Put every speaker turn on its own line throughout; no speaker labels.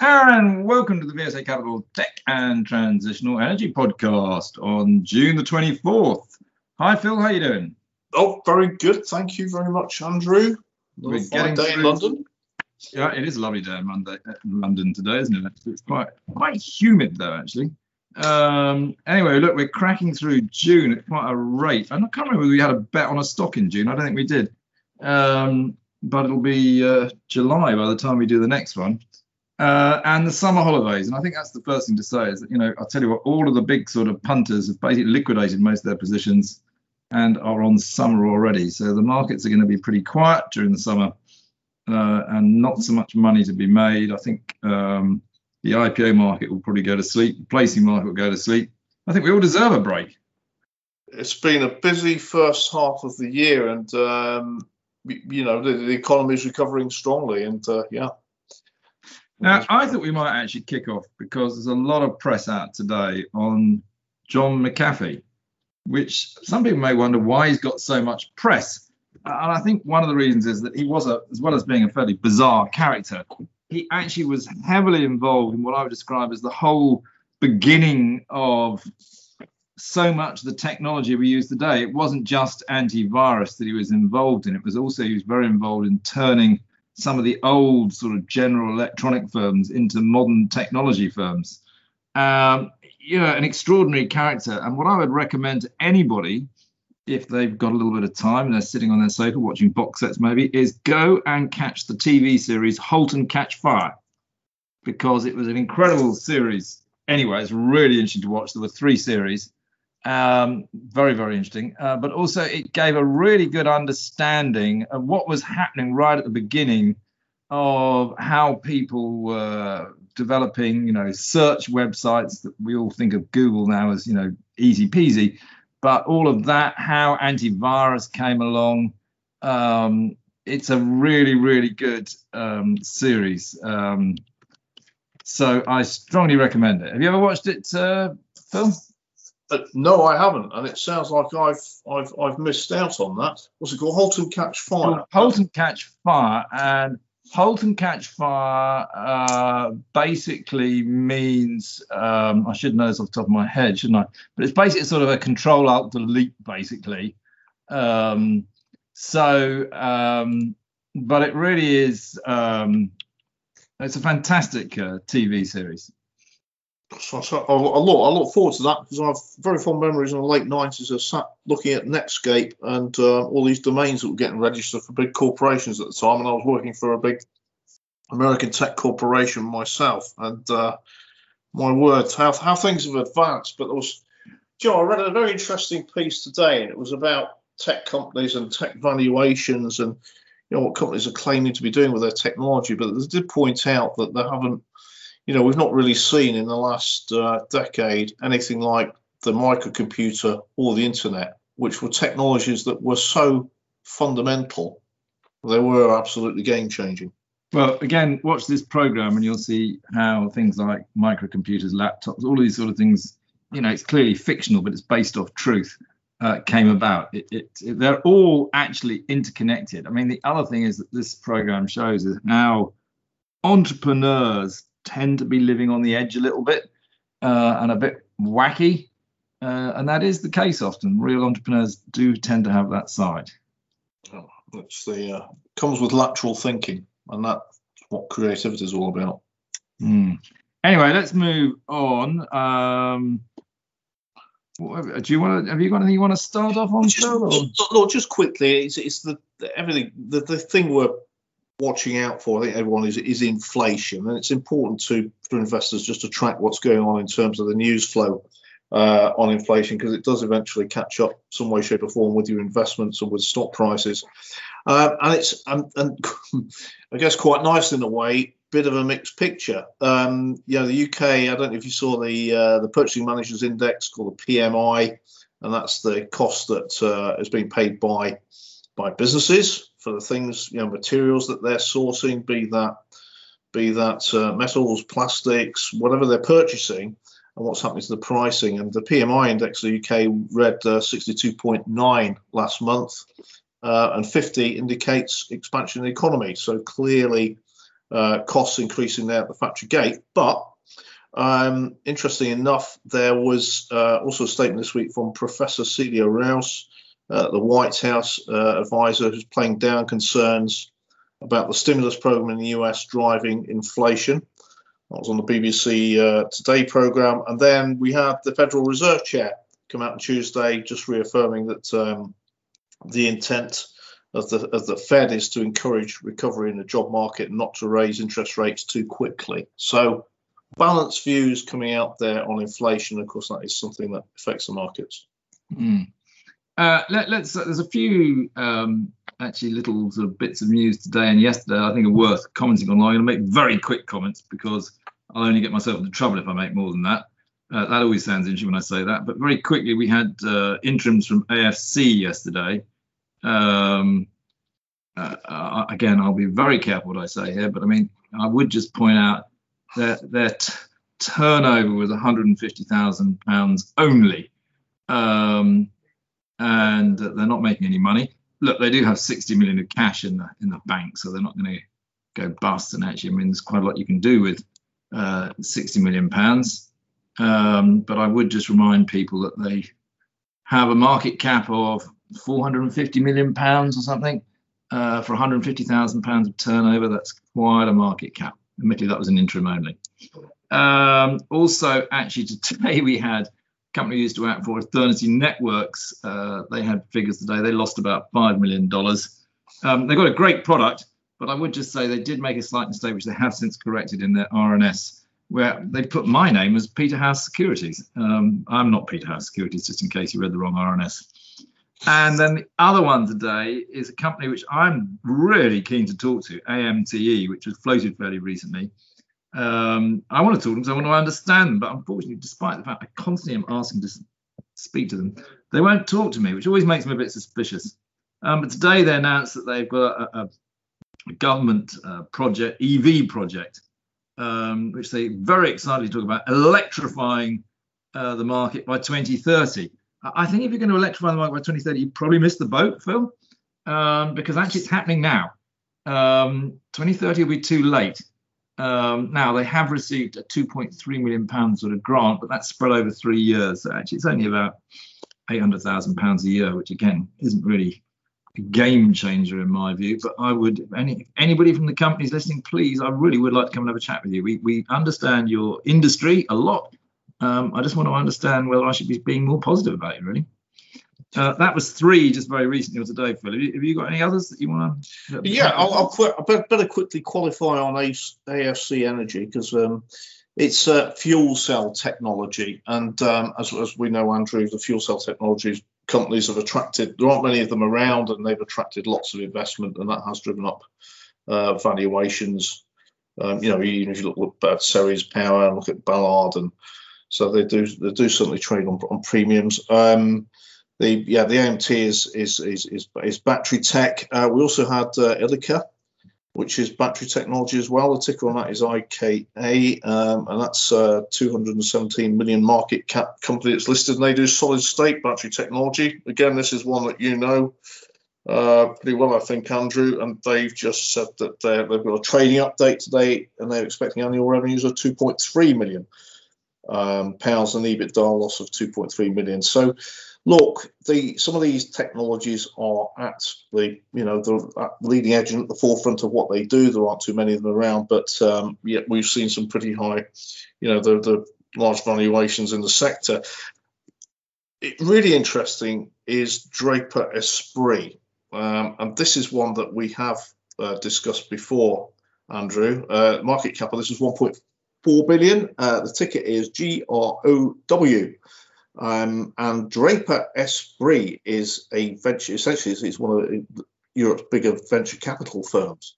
And welcome to the VSA Capital Tech and Transitional Energy Podcast on June the 24th. Hi, Phil. How you doing?
Oh, very good. Thank you very much, Andrew.
We're getting
day in London.
Yeah, it is a lovely day in Monday, London today, isn't it? It's quite quite humid though, actually. Um, anyway, look, we're cracking through June at quite a rate. And I can't remember whether we had a bet on a stock in June. I don't think we did. Um, but it'll be uh, July by the time we do the next one. Uh, and the summer holidays. And I think that's the first thing to say is that, you know, I'll tell you what, all of the big sort of punters have basically liquidated most of their positions and are on summer already. So the markets are going to be pretty quiet during the summer uh, and not so much money to be made. I think um, the IPO market will probably go to sleep, the placing market will go to sleep. I think we all deserve a break.
It's been a busy first half of the year, and um, you know the, the economy is recovering strongly, and uh, yeah.
Now, I thought we might actually kick off because there's a lot of press out today on John McAfee, which some people may wonder why he's got so much press. And I think one of the reasons is that he was, a, as well as being a fairly bizarre character, he actually was heavily involved in what I would describe as the whole beginning of so much of the technology we use today. It wasn't just antivirus that he was involved in, it was also, he was very involved in turning some of the old sort of general electronic firms into modern technology firms. Um, you know, an extraordinary character. And what I would recommend to anybody, if they've got a little bit of time and they're sitting on their sofa watching box sets, maybe, is go and catch the TV series Halt and Catch Fire, because it was an incredible series. Anyway, it's really interesting to watch. There were three series. Um, very, very interesting. Uh, but also, it gave a really good understanding of what was happening right at the beginning of how people were developing, you know, search websites that we all think of Google now as, you know, easy peasy. But all of that, how antivirus came along, um, it's a really, really good um, series. Um, so I strongly recommend it. Have you ever watched it, uh, Phil?
No, I haven't, and it sounds like I've I've I've missed out on that. What's it called? Halt and Catch Fire.
Well, Halt and Catch Fire, and Halt and Catch Fire uh, basically means um, I should know this off the top of my head, shouldn't I? But it's basically sort of a Control Alt Delete, basically. Um, so, um, but it really is. Um, it's a fantastic uh, TV series.
So, so I, look I look forward to that because I have very fond memories in the late nineties of sat looking at Netscape and uh, all these domains that were getting registered for big corporations at the time, and I was working for a big American tech corporation myself. And uh, my word, how how things have advanced. But there was, Joe, I read a very interesting piece today, and it was about tech companies and tech valuations and you know what companies are claiming to be doing with their technology. But they did point out that they haven't you know, we've not really seen in the last uh, decade anything like the microcomputer or the internet, which were technologies that were so fundamental. They were absolutely game changing.
Well, again, watch this program and you'll see how things like microcomputers, laptops, all these sort of things, you know, it's clearly fictional, but it's based off truth, uh, came about. It, it, it- they're all actually interconnected. I mean, the other thing is that this program shows is how entrepreneurs tend to be living on the edge a little bit uh, and a bit wacky. Uh, and that is the case often. Real entrepreneurs do tend to have that side.
It's the uh, comes with lateral thinking, and that's what creativity is all about.
Hmm. Anyway, let's move on. Um, what- do you want to? Have you got anything you want to start off on,
Just,
Phil? or-
look, look, just quickly, it's, it's the, the everything. The, the thing we're watching out for, I think everyone is is inflation, and it's important to for investors just to track what's going on in terms of the news flow uh, on inflation because it does eventually catch up some way, shape, or form with your investments and with stock prices. Uh, and it's and, and I guess quite nice in a way. Bit of a mixed picture. Um, you know, the UK. I don't know if you saw the uh, the Purchasing Managers Index called the PMI, and that's the cost that uh, is being paid by by businesses for the things, you know, materials that they're sourcing, be that be that uh, metals, plastics, whatever they're purchasing, and what's happening to the pricing. And the PMI index of the UK read uh, 62.9 last month, uh, and 50 indicates expansion in the economy. So clearly, uh, costs increasing there at the factory gate. But um, interesting enough, there was uh, also a statement this week from Professor Celia Rouse, uh, the White House uh, advisor, who's playing down concerns about the stimulus program in the US driving inflation. That was on the BBC uh, Today program. And then we had the Federal Reserve Chair come out on Tuesday, just reaffirming that um, the intent of the, of the Fed is to encourage recovery in the job market not to raise interest rates too quickly. So, balanced views coming out there on inflation. Of course, that is something that affects the markets.
Mm. Uh, let, us There's a few um, actually little sort of bits of news today and yesterday. I think are worth commenting on. I'm going to make very quick comments because I'll only get myself into trouble if I make more than that. Uh, that always sounds interesting when I say that. But very quickly, we had uh, interims from AFC yesterday. Um, uh, uh, again, I'll be very careful what I say here, but I mean, I would just point out that turnover was 150,000 pounds only, um, and they're not making any money. Look, they do have 60 million of cash in the in the bank, so they're not going to go bust. And actually, I mean, there's quite a lot you can do with uh, 60 million pounds. Um, but I would just remind people that they have a market cap of 450 million pounds or something uh, for 150,000 pounds of turnover. That's quite a market cap. Admittedly, that was an interim only. Um, also, actually, today we had company used to act for, Ethernity Networks. Uh, they had figures today. They lost about five million dollars. Um, they've got a great product, but I would just say they did make a slight mistake, which they have since corrected in their RNS where they put my name as Peterhouse Securities. Um, I'm not Peterhouse Securities, just in case you read the wrong RNS. And then the other one today is a company which I'm really keen to talk to, AMTE, which was floated fairly recently. Um, I want to talk to them because I want to understand them, but unfortunately, despite the fact I constantly am asking to speak to them, they won't talk to me, which always makes me a bit suspicious. Um, but today they announced that they've got a, a, government uh, project, EV project, um, which they very excitedly talk about electrifying uh, the market by 2030. I think if you're going to electrify the market by 2030, you probably missed the boat, Phil, um, because actually it's happening now. Um, 2030 will be too late. Um, now they have received a 2.3 million pounds sort of grant, but that's spread over three years. So actually, it's only about 800,000 pounds a year, which again isn't really a game changer in my view. But I would any anybody from the companies listening, please, I really would like to come and have a chat with you. We we understand your industry a lot. Um, I just want to understand whether I should be being more positive about it. Really. Uh, that was three just very recently or today, Phil. Have you, have you got any others that you want
to? Yeah, I'll, I'll qu- I better quickly qualify on AFC Energy because um, it's uh, fuel cell technology, and um, as, as we know, Andrew, the fuel cell technologies companies have attracted, there aren't many of them around, and they've attracted lots of investment, and that has driven up uh, valuations. Um, you know, even if you look at Ceres Power and look at Ballard, and so they do they do certainly trade on, on premiums. Um, the yeah, the AMT is is is is, is battery tech. Uh, we also had uh, which is battery technology as well. The ticker on that is IKA, um, and that's a 217 million market cap company that's listed, and they do solid state battery technology. Again, this is one that you know uh, pretty well, I think, Andrew, and they've just said that they've got a trading update today, and they're expecting annual revenues of 2.3 million um, pounds and EBITDA loss of 2.3 million. So look, the some of these technologies are at the you know the leading edge and at the forefront of what they do. There aren't too many of them around, but um, yet we've seen some pretty high, you know, the the large valuations in the sector. It, really interesting is Draper Esprit, um, and this is one that we have uh, discussed before, Andrew. Uh, market cap this is 1.4 billion. Uh, the ticket is GROW. Um, and Draper Esprit is a venture, essentially, it's one of Europe's bigger venture capital firms.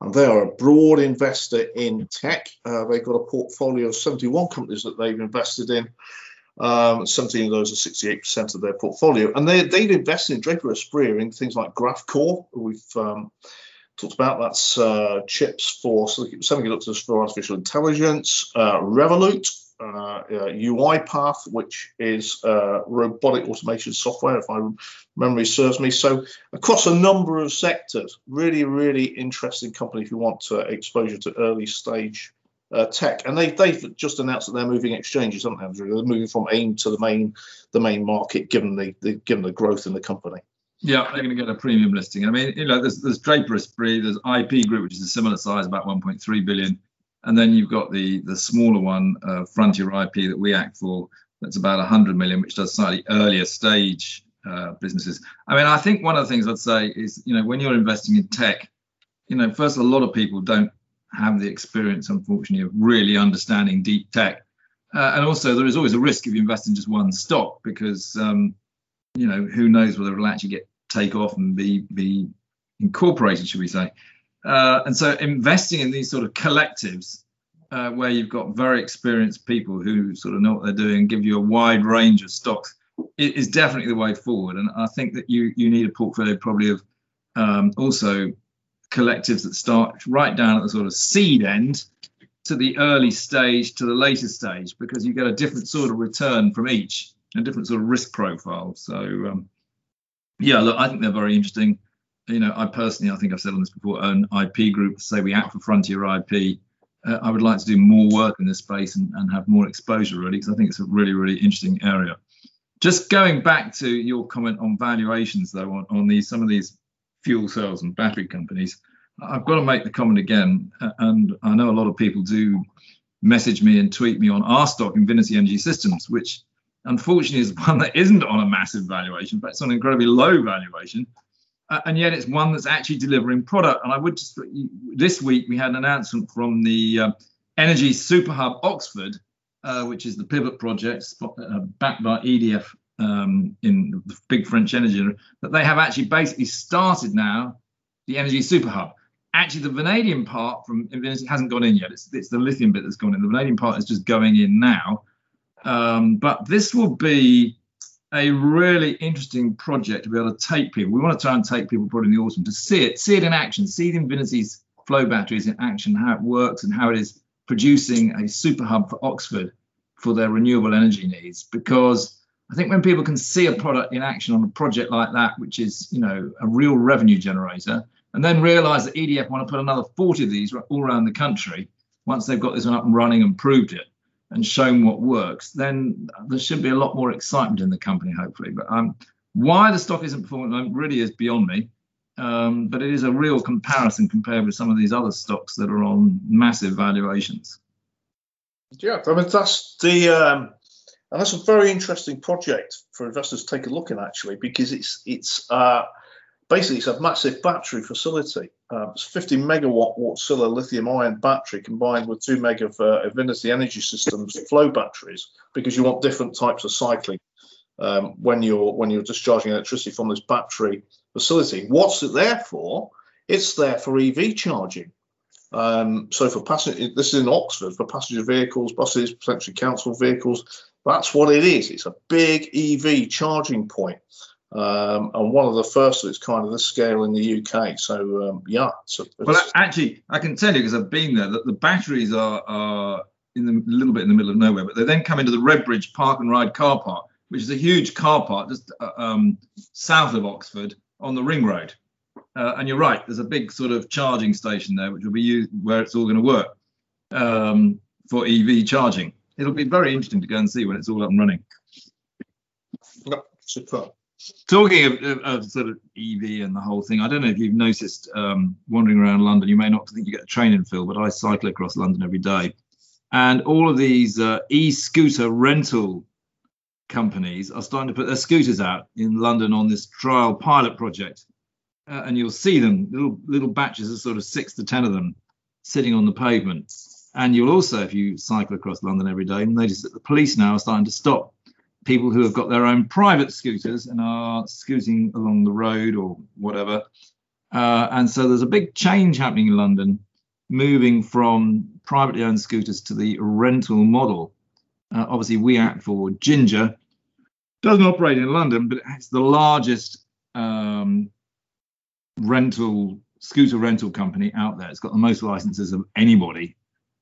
And they are a broad investor in tech. Uh, they've got a portfolio of 71 companies that they've invested in. Um, 17 of those are 68% of their portfolio. And they, they've invested in Draper Esprit in things like GraphCore, we've um, talked about. That's uh, chips for semiconductors for artificial intelligence, uh, Revolut, uh, UiPath, which is uh, robotic automation software, if my memory serves me. So across a number of sectors, really, really interesting company if you want uh, exposure to early stage uh, tech. And they, they've just announced that they're moving exchanges, aren't they? They're moving from AIM to the main the main market, given the, the given the growth in the company.
Yeah, they're going to get a premium listing. I mean, you know, there's, there's Draper Esprit, there's IP Group, which is a similar size, about 1.3 billion and then you've got the the smaller one, uh, Frontier IP, that we act for. That's about 100 million, which does slightly earlier stage uh, businesses. I mean, I think one of the things I'd say is, you know, when you're investing in tech, you know, first a lot of people don't have the experience, unfortunately, of really understanding deep tech. Uh, and also, there is always a risk if you invest in just one stock because, um, you know, who knows whether it'll actually get take off and be be incorporated, should we say? Uh, and so investing in these sort of collectives uh, where you've got very experienced people who sort of know what they're doing, give you a wide range of stocks, is definitely the way forward. And I think that you you need a portfolio probably of um, also collectives that start right down at the sort of seed end to the early stage to the later stage because you get a different sort of return from each, a different sort of risk profile. So um, yeah, look, I think they're very interesting you know, I personally, I think I've said on this before, own IP group, say we act for Frontier IP. Uh, I would like to do more work in this space and, and have more exposure, really, because I think it's a really, really interesting area. Just going back to your comment on valuations, though, on, on these some of these fuel cells and battery companies, I've got to make the comment again, and I know a lot of people do message me and tweet me on our stock, Invinity Energy Systems, which unfortunately is one that isn't on a massive valuation, but it's on an incredibly low valuation uh, and yet it's one that's actually delivering product. And I would just this week we had an announcement from the uh, Energy Super Hub Oxford, uh, which is the Pivot project uh, backed by EDF um, in the big French energy, that they have actually basically started now the Energy Super Hub. Actually, the vanadium part from Invinity hasn't gone in yet. It's, it's the lithium bit that's gone in. The vanadium part is just going in now. Um, but this will be a really interesting project to be able to take people. We want to try and take people probably in the autumn to see it, see it in action, see the Invinity's flow batteries in action, how it works and how it is producing a super hub for Oxford for their renewable energy needs. Because I think when people can see a product in action on a project like that, which is, you know, a real revenue generator, and then realize that EDF want to put another 40 of these all around the country once they've got this one up and running and proved it and shown what works, then there should be a lot more excitement in the company, hopefully. But um, why the stock isn't performing really is beyond me. Um, but it is a real comparison compared with some of these other stocks that are on massive valuations.
Yeah, I mean that's the um, and that's a very interesting project for investors to take a look at actually because it's it's uh, basically it's a massive battery facility. Uh, it's 50 megawatt Wärtsilä lithium ion battery combined with two meg of uh, Energy Systems flow batteries because you want different types of cycling um, when you're when you're discharging electricity from this battery facility. What's it there for? It's there for EV charging. Um, so for passenger, this is in Oxford for passenger vehicles, buses, potentially council vehicles. That's what it is. It's a big EV charging point um, and one of the first of its kind of this scale in the UK. So um, yeah. So
well, actually, I can tell you because I've been there that the batteries are, are in the, a little bit in the middle of nowhere, but they then come into the Redbridge Park and Ride car park, which is a huge car park just uh, um, south of Oxford on the ring road. Uh, and you're right, there's a big sort of charging station there, which will be used where it's all going to work um, for EV charging. It'll be very interesting to go and see when it's all up and running.
Yep, super.
Talking of, of, of, sort of EV and the whole thing, I don't know if you've noticed um, wandering around London, you may not think you get a train in Phil, but I cycle across London every day. And all of these uh, e scooter rental companies are starting to put their scooters out in London on this trial pilot project. Uh, and you'll see them, little, little batches of sort of six to 10 of them sitting on the pavement. And you'll also, if you cycle across London every day, notice that the police now are starting to stop people who have got their own private scooters and are scooting along the road or whatever. Uh, and so there's a big change happening in London, moving from privately owned scooters to the rental model. Uh, obviously, we act for Ginger, doesn't operate in London, but it's the largest um, rental scooter rental company out there. It's got the most licenses of anybody.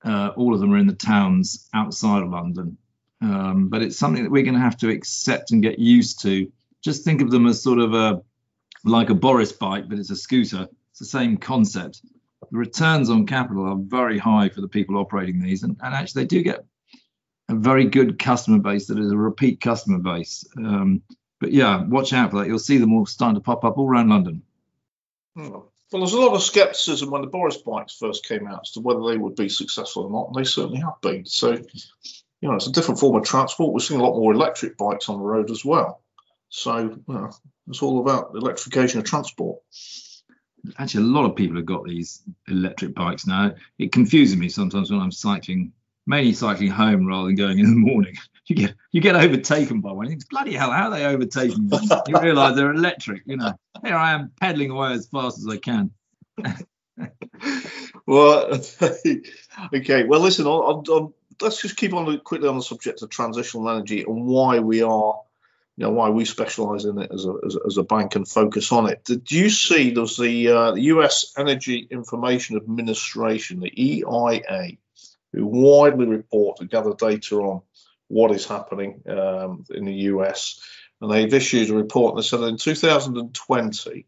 Uh, all of them are in the towns outside of London. Um, but it's something that we're going to have to accept and get used to. Just think of them as sort of a like a Boris bike, but it's a scooter. It's the same concept. The returns on capital are very high for the people operating these, and, and actually they do get a very good customer base that is a repeat customer base. Um, but yeah, watch out for that. You'll see them all starting to pop up all around London.
Hmm. Well, there's a lot of scepticism when the Boris bikes first came out as to whether they would be successful or not, and they certainly have been. So, you know, it's a different form of transport. We're seeing a lot more electric bikes on the road as well. So, you know, it's all about electrification of transport.
Actually, a lot of people have got these electric bikes now. It confuses me sometimes when I'm cycling, mainly cycling home rather than going in the morning. You get you get overtaken by one. You think, bloody hell, how are they overtaking me? You realise they're electric. You know, here I am pedaling away as fast as I can.
well, okay. Well, listen. Let's just keep on quickly on the subject of transitional energy and why we are you know why we specialize in it as a, as as, a, bank and focus on it. Did you see there's the, uh, US Energy Information Administration, the EIA, who widely report and gather data on what is happening um, in the US, and they've issued a report and they said that in 2020,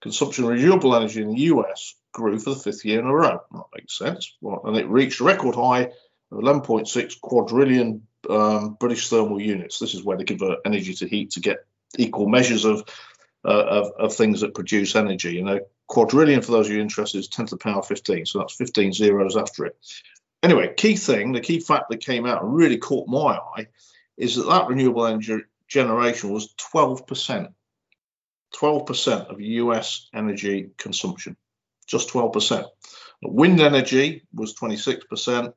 consumption of renewable energy in the US grew for the fifth year in a row. That makes sense, and it reached a record high 11.6 quadrillion um, British thermal units. This is where they convert energy to heat to get equal measures of, uh, of, of things that produce energy. You know, quadrillion for those of you interested is 10 to the power 15, so that's 15 zeros after it. Anyway, key thing, the key fact that came out and really caught my eye is that that renewable energy generation was 12%. 12% of US energy consumption, just 12%. Wind energy was 26%,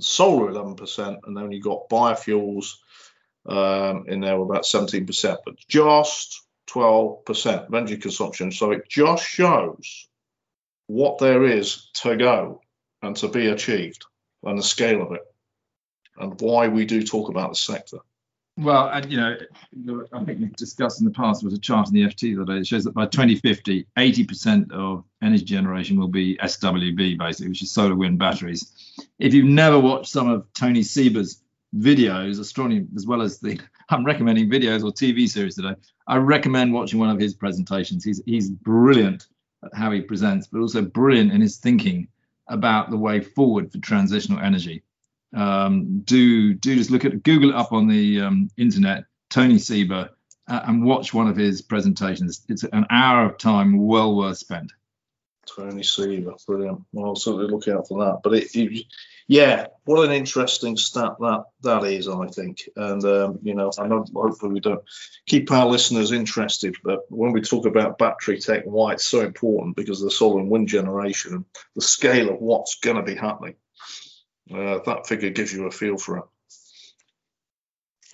solar 11%, and then you got biofuels um, in there about 17%, but just 12% of energy consumption. So it just shows what there is to go and to be achieved and the scale of it and why we do talk about the sector.
Well, and you know, I think we've discussed in the past was a chart in the FT that shows that by 2050, 80% of energy generation will be SWB basically, which is solar wind batteries. If you've never watched some of Tony Seba's videos, astronomy as well as the I'm recommending videos or TV series today. I recommend watching one of his presentations. He's he's brilliant at how he presents, but also brilliant in his thinking about the way forward for transitional energy um, do do just look at Google it up on the um, internet, Tony Seba, uh, and watch one of his presentations. It's an hour of time well worth spent.
Tony Seba, brilliant. Well, I'll certainly look out for that. But it, it, yeah, what an interesting stat that that is, I think. And um, you know, I know hopefully we don't keep our listeners interested, but when we talk about battery tech why it's so important because of the solar and wind generation and the scale of what's going to be happening uh, that figure gives you a feel for it.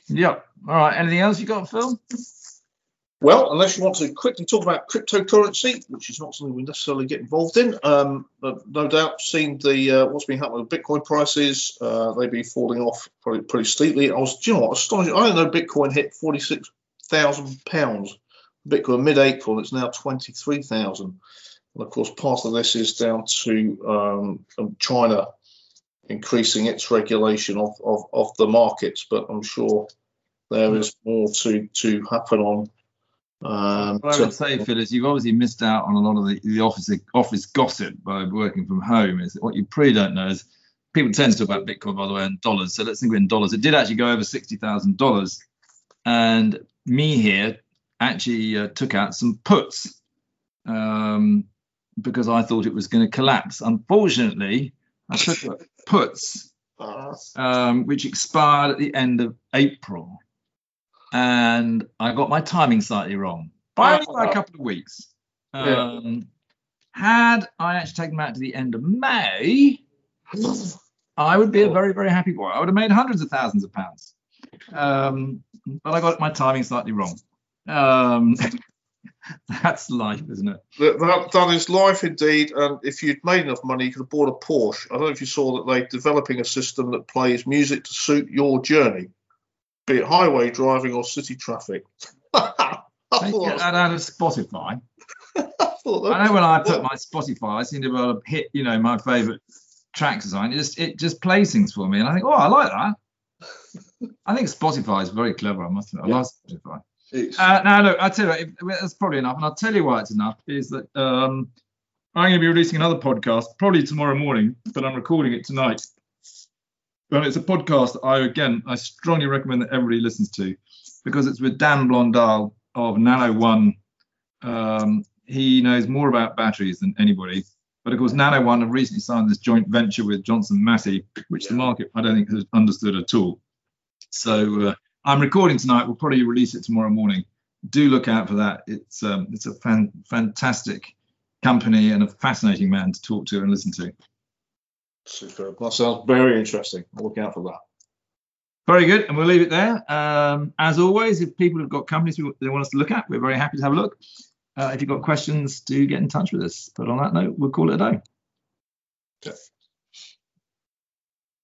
Yep. All right. Anything else you got, Phil?
Well, unless you want to quickly talk about cryptocurrency, which is not something we necessarily get involved in, um, but no doubt seen the uh, what's been happening with Bitcoin prices. Uh, they've been falling off pretty, pretty steeply. I was, you know what, astonished. I don't know Bitcoin hit forty six thousand pounds. Bitcoin mid-April, it's now twenty three thousand. And of course, part of this is down to um, China increasing its regulation of, of, of the markets, but I'm sure there is more to, to happen on.
Um, what I would say, Phil, is you've obviously missed out on a lot of the, the office office gossip by working from home. Is what you probably don't know is people tend to talk about Bitcoin, by the way, and dollars. So let's think in dollars. It did actually go over sixty thousand dollars, and me here actually uh, took out some puts um, because I thought it was going to collapse. Unfortunately, I took puts, um, which expired at the end of April. And I got my timing slightly wrong by only by a couple of weeks. Um, yeah. Had I actually taken them out to the end of May, I would be a very, very happy boy. I would have made hundreds of thousands of pounds. Um, but I got my timing slightly wrong. Um, That's life, isn't it?
That, that, that is life indeed. And if you'd made enough money, you could have bought a Porsche. I don't know if you saw that they're developing a system that plays music to suit your journey, be it highway driving or city traffic.
I get that out of Spotify. I, I know when I put my Spotify, I seem to be able to hit, you know, my favourite track design. It just it just plays things for me, and I think, oh, I like that. I think Spotify is very clever. I must admit, I
Yeah.
love Spotify. Uh, now, look, I tell you, what, that's probably enough, and I'll tell you why it's enough. Is that um, I'm going to be releasing another podcast probably tomorrow morning, but I'm recording it tonight. And it's a podcast I again I strongly recommend that everybody listens to because it's with Dan Blondal of Nano One. Um, he knows more about batteries than anybody. But of course, Nano One have recently signed this joint venture with Johnson Matthey, which the market I don't think has understood at all. So uh, I'm recording tonight. We'll probably release it tomorrow morning. Do look out for that. It's um, it's a fan, fantastic company and a fascinating man to talk to and listen to.
superb. That sounds very interesting. I'll look out for that.
Very good, and we'll leave it there. Um, as always, if people have got companies they want us to look at, we're very happy to have a look. Uh, if you've got questions, do get in touch with us. But on that note, we'll call it a day.
Okay.